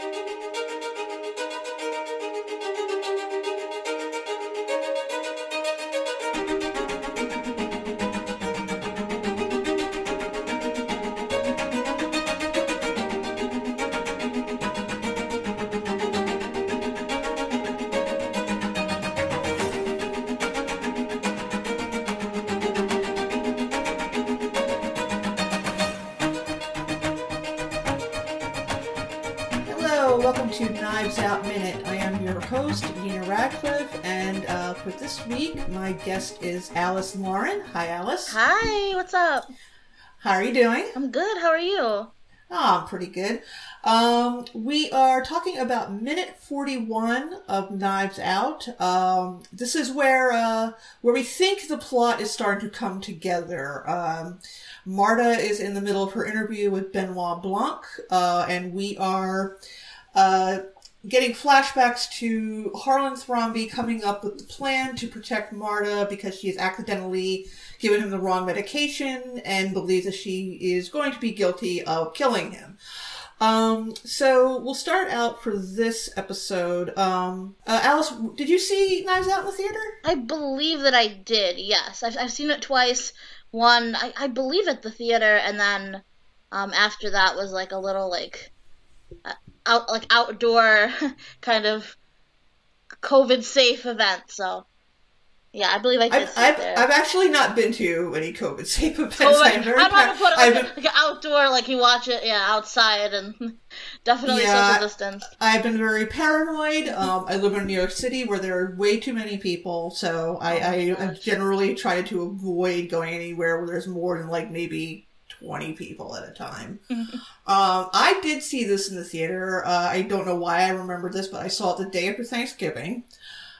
Hello, welcome to Knives Out Minute. I am your host, Nina Radcliffe, and uh, for this week, my guest is Alice Lauren. Hi, Alice. Hi, what's up? How are you doing? I'm good. How are you? Oh, I'm pretty good. Um, we are talking about minute 41 of Knives Out. Um, this is where, uh, where we think the plot is starting to come together. Um, Marta is in the middle of her interview with Benoit Blanc, uh, and we are, uh, getting flashbacks to Harlan Thrombey coming up with the plan to protect Marta because she has accidentally given him the wrong medication and believes that she is going to be guilty of killing him. Um, so we'll start out for this episode. Um, uh, Alice, did you see Knives Out in the theater? I believe that I did. Yes, I've I've seen it twice. One, I, I believe at the theater, and then um, after that was like a little like uh, out like outdoor kind of COVID safe event. So yeah, I believe I did I've, I've, there. I've actually not been to any COVID safe events. Oh, I'm like, very I'm gonna pa- put it I've like, been- a, like an outdoor, like you watch it, yeah, outside and definitely Yeah. social distance. I've been very paranoid. Um, I live in New York City where there are way too many people, so I, I, I generally try to avoid going anywhere where there's more than like maybe 20 people at a time. um, I did see this in the theater. Uh, I don't know why I remember this, but I saw it the day after Thanksgiving.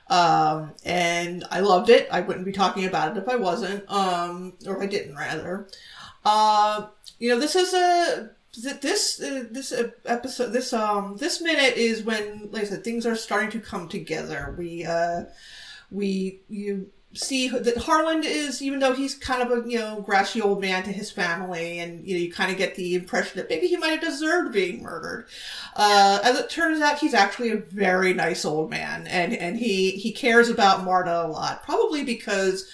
Um, and I loved it. I wouldn't be talking about it if I wasn't, um, or if I didn't rather. Uh, you know, this is a, this, uh, this episode, this, um, this minute is when, like I said, things are starting to come together. We, uh, we, you see that Harlan is, even though he's kind of a, you know, grouchy old man to his family, and, you know, you kind of get the impression that maybe he might have deserved being murdered. Uh, as it turns out, he's actually a very nice old man, and, and he, he cares about Marta a lot, probably because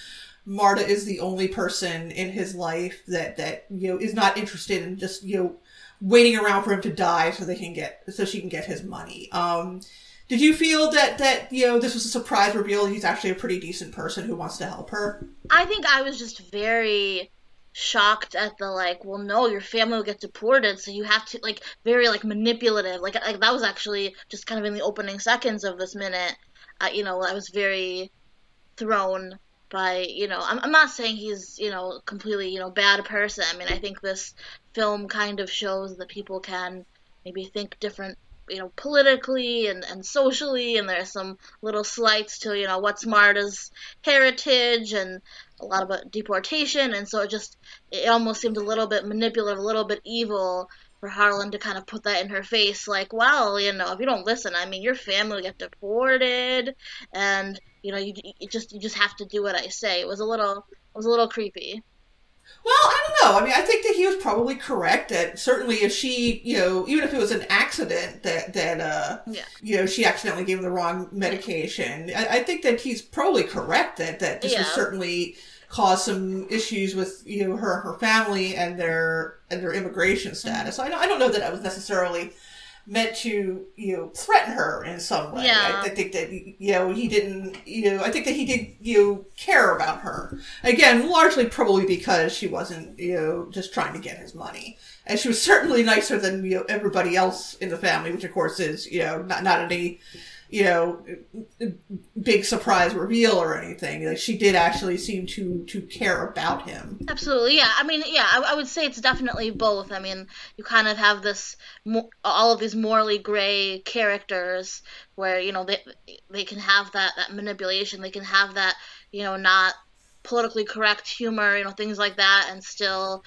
Marta is the only person in his life that, that, you know, is not interested in just, you know, waiting around for him to die so they can get, so she can get his money. Um, did you feel that, that, you know, this was a surprise reveal? He's actually a pretty decent person who wants to help her. I think I was just very shocked at the like, well, no, your family will get deported, so you have to like very like manipulative. Like, like that was actually just kind of in the opening seconds of this minute. Uh, you know, I was very thrown by you know. I'm, I'm not saying he's you know completely you know bad person. I mean, I think this film kind of shows that people can maybe think different you know politically and, and socially and there's some little slights to you know what's marta's heritage and a lot about deportation. And so it just it almost seemed a little bit manipulative a little bit evil for harlan to kind of put that in her face like well you know if you don't listen i mean your family get deported and you know you, you just you just have to do what i say. It was a little it was a little creepy Well, I don't know. I mean, I think that he was probably correct that certainly if she, you know, even if it was an accident that, that, uh, Yeah. you know, she accidentally gave him the wrong medication, I, I think that he's probably correct that, that this would Yeah. certainly cause some issues with, you know, her, her family and their, and their immigration status. I don't, I don't know that I was necessarily meant to, you know, threaten her in some way. Yeah. I, I think that, you know, he didn't, you know, I think that he did, you know, care about her. Again, largely probably because she wasn't, you know, just trying to get his money. And she was certainly nicer than, you know, everybody else in the family, which of course is, you know, not, not any, you know, big surprise reveal or anything. Like she did actually seem to, to care about him. Absolutely, yeah. I mean, yeah, I, I would say it's definitely both. I mean, you kind of have this, all of these morally gray characters where you know they they can have that that manipulation, they can have that you know not politically correct humor, you know things like that, and still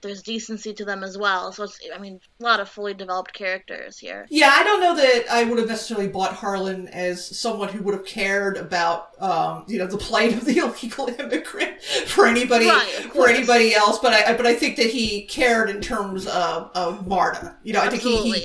there's decency to them as well. So it's I mean a lot of fully developed characters here. Yeah, I don't know that I would have necessarily bought Harlan as someone who would have cared about, um, you know, the plight of the illegal immigrant for anybody Right, for anybody else. But I, but I think that he cared in terms of, of Marta. You know, I think he, Absolutely.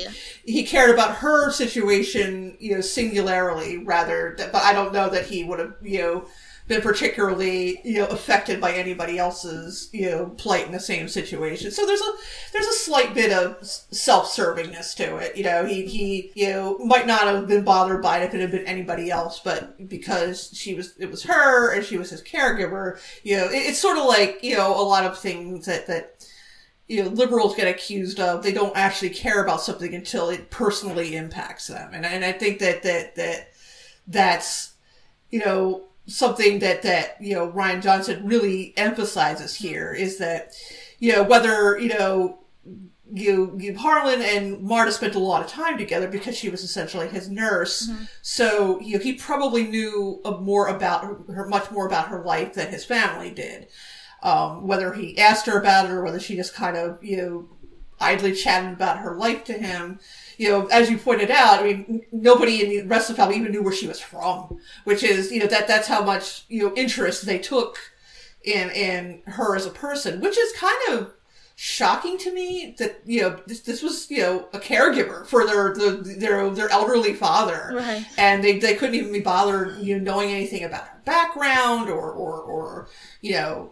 he he cared about her situation, you know, singularly rather. But I don't know that he would have, you know. Been particularly, you know, affected by anybody else's, you know, plight in the same situation. So there's a there's a slight bit of self-servingness to it. You know, he he you know might not have been bothered by it if it had been anybody else, but because she was it was her and she was his caregiver. You know, it, it's sort of like you know a lot of things that that you know liberals get accused of. They don't actually care about something until it personally impacts them, and and I think that that that that's you know something that that you know Rian Johnson really emphasizes here is that you know whether you know you you Harlan and Marta spent a lot of time together because she was essentially his nurse. So you know he probably knew more about her, her, much more about her life than his family did. Um, whether he asked her about it or whether she just kind of you know idly chatted about her life to him. You know, as you pointed out, I mean, nobody in the rest of the family even knew where she was from, which is, you know, that that's how much you know interest they took in in her as a person, which is kind of shocking to me that you know this this was you know a caregiver for their the, their their elderly father, Right. and they they couldn't even be bothered you know knowing anything about her background or or or you know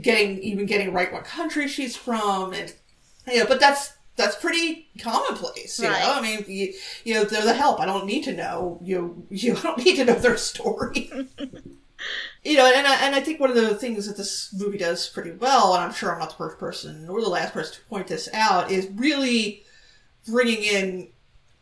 getting even getting right what country she's from and yeah, but that's that's pretty commonplace, you Right. know. I mean, you, you know, they're the help. I don't need to know you. You I don't need to know their story. you know, and I, and I think one of the things that this movie does pretty well, and I'm sure I'm not the first person or the last person to point this out, is really bringing in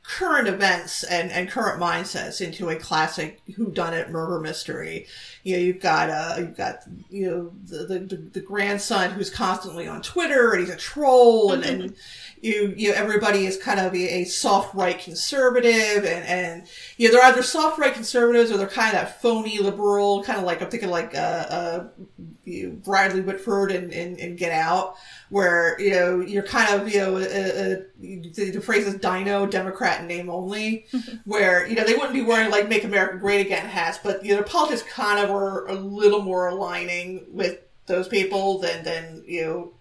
current events and, and current mindsets into a classic whodunit murder mystery. You know, you've got uh, you've got you know the, the the grandson who's constantly on Twitter and he's a troll and, and you you know, everybody is kind of a, a soft right conservative and and you know they're either soft right conservatives or they're kind of that phony liberal kind of like I'm thinking like uh, uh you know, Bradley Whitford and, and, and Get Out, where you know you're kind of you know uh, uh, the, the phrase is Dino Democrat name only, where you know they wouldn't be wearing like "Make America Great Again" hats, but you know their politics kind of were a little more aligning with those people than than you know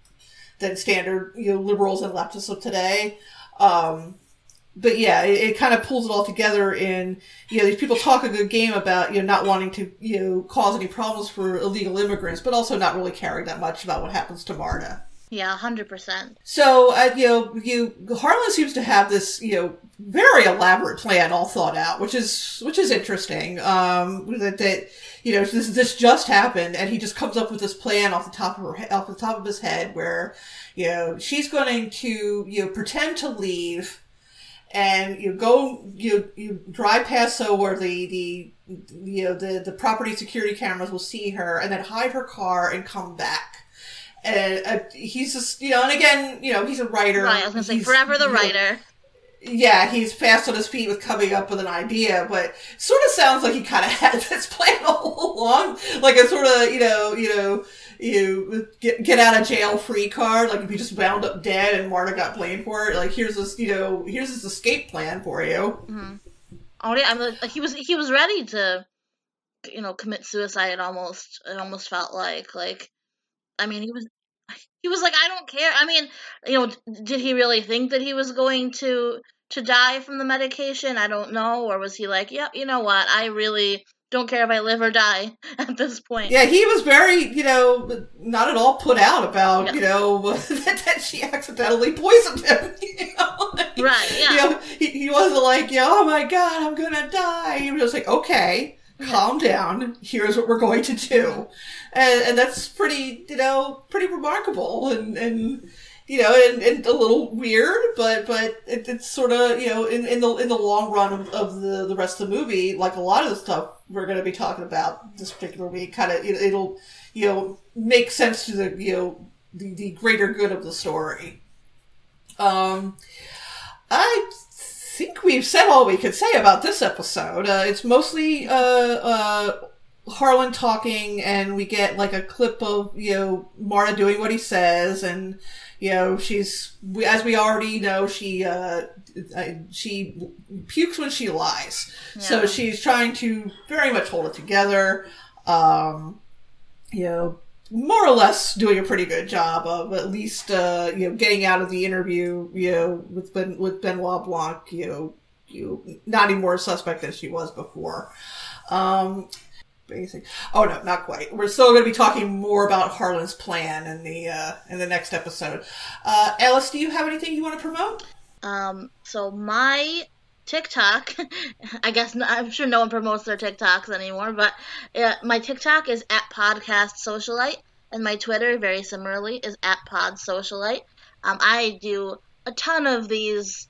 than standard you know liberals and leftists of today. Um, but yeah, it, it kind of pulls it all together in, you know, these people talk a good game about, you know, not wanting to, you know, cause any problems for illegal immigrants, but also not really caring that much about what happens to Marta. Yeah, hundred percent. So, uh, you know, you, Harlan seems to have this, you know, very elaborate plan all thought out, which is, which is interesting. Um, that, that, you know, this, this just happened and he just comes up with this plan off the top of her, off the top of his head where, you know, she's going to, you know, pretend to leave and you go you you drive past so where the the you know the the property security cameras will see her and then hide her car and come back and uh, he's just you know and again you know he's a writer Right, I was gonna say He's, forever the writer. Yeah he's fast on his feet with coming up with an idea but sort of sounds like he kind of had this plan all along like a sort of you know you know you get get out of jail free card like if you just wound up dead and Marta got blamed for it like here's this you know here's this escape plan for you mm-hmm. Oh yeah, I mean, like, he was he was ready to, you know, commit suicide. Almost it almost felt like like, I mean, he was he was like, I don't care. I mean, you know, d- did he really think that he was going to to die from the medication? I don't know. Or was he like, yeah, you know what? I really don't care if I live or die at this point. Yeah, he was very, you know, not at all put out about, Yeah. you know, that, that she accidentally poisoned him. You know? Right, yeah. You know, he, he wasn't like, you know, oh my god, I'm gonna die. He was just like, okay, calm down. Here's what we're going to do, and and that's pretty, you know, pretty remarkable and and. You know, and, and a little weird, but but it, it's sort of you know in, in the in the long run of, of the the rest of the movie, like a lot of the stuff we're going to be talking about this particular week, kind of it, it'll you know make sense to the you know the, the greater good of the story. Um, I think we've said all we could say about this episode. Uh, it's mostly uh, uh, Harlan talking, and we get like a clip of you know Marta doing what he says, and you know, she's we- as we already know, she uh, uh, she pukes when she lies. So she's trying to very much hold it together. Um, you know, more or less doing a pretty good job of at least uh, you know getting out of the interview. You know, with ben, with Benoit Blanc. You know, you not any more suspect than she was before. Um, basic. Oh no, not quite. We're still going to be talking more about Harlan's plan in the uh, in the next episode. Uh, Alice, do you have anything you want to promote? Um, so my TikTok, I guess I'm sure no one promotes their TikToks anymore, but uh, my TikTok is at Podcast Socialite, and my Twitter, very similarly, is at Pod Socialite. Um, I do a ton of these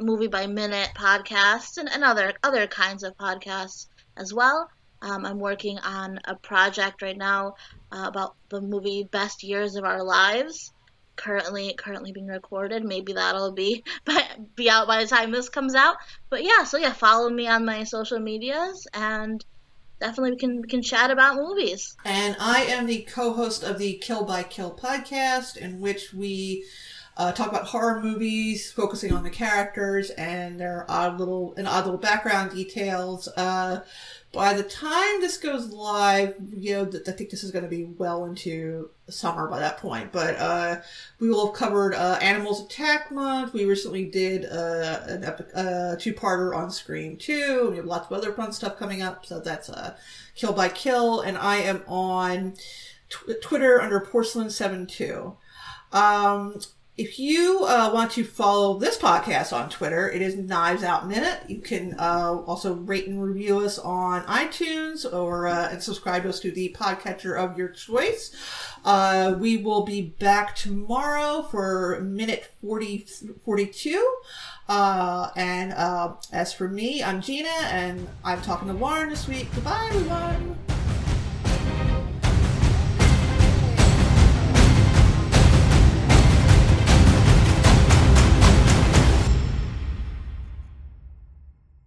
movie by minute podcasts and, and other other kinds of podcasts as well. Um, I'm working on a project right now uh, about the movie Best Years of Our Lives currently currently being recorded. Maybe that'll be be out by the time this comes out. But yeah, so yeah, follow me on my social medias and definitely we can we can chat about movies. And I am the co-host of the Kill by Kill podcast, in which we uh, talk about horror movies, focusing on the characters and their odd little and odd little background details. Uh, by the time this goes live, you know, th- I think this is going to be well into summer by that point. But uh, we will have covered uh, Animals Attack Month. We recently did uh, an epic, uh, two-parter on Scream 2. We have lots of other fun stuff coming up. So that's uh, Kill by Kill. And I am on tw- Twitter under Porcelain72. Um, if you uh, want to follow this podcast on Twitter, it is Knives Out Minute. You can uh, also rate and review us on iTunes or uh, and subscribe to us to the podcatcher of your choice. Uh, we will be back tomorrow for minute 40, 42. Uh, and uh, as for me, I'm Gina, and I'm talking to Lauren this week. Goodbye, everyone.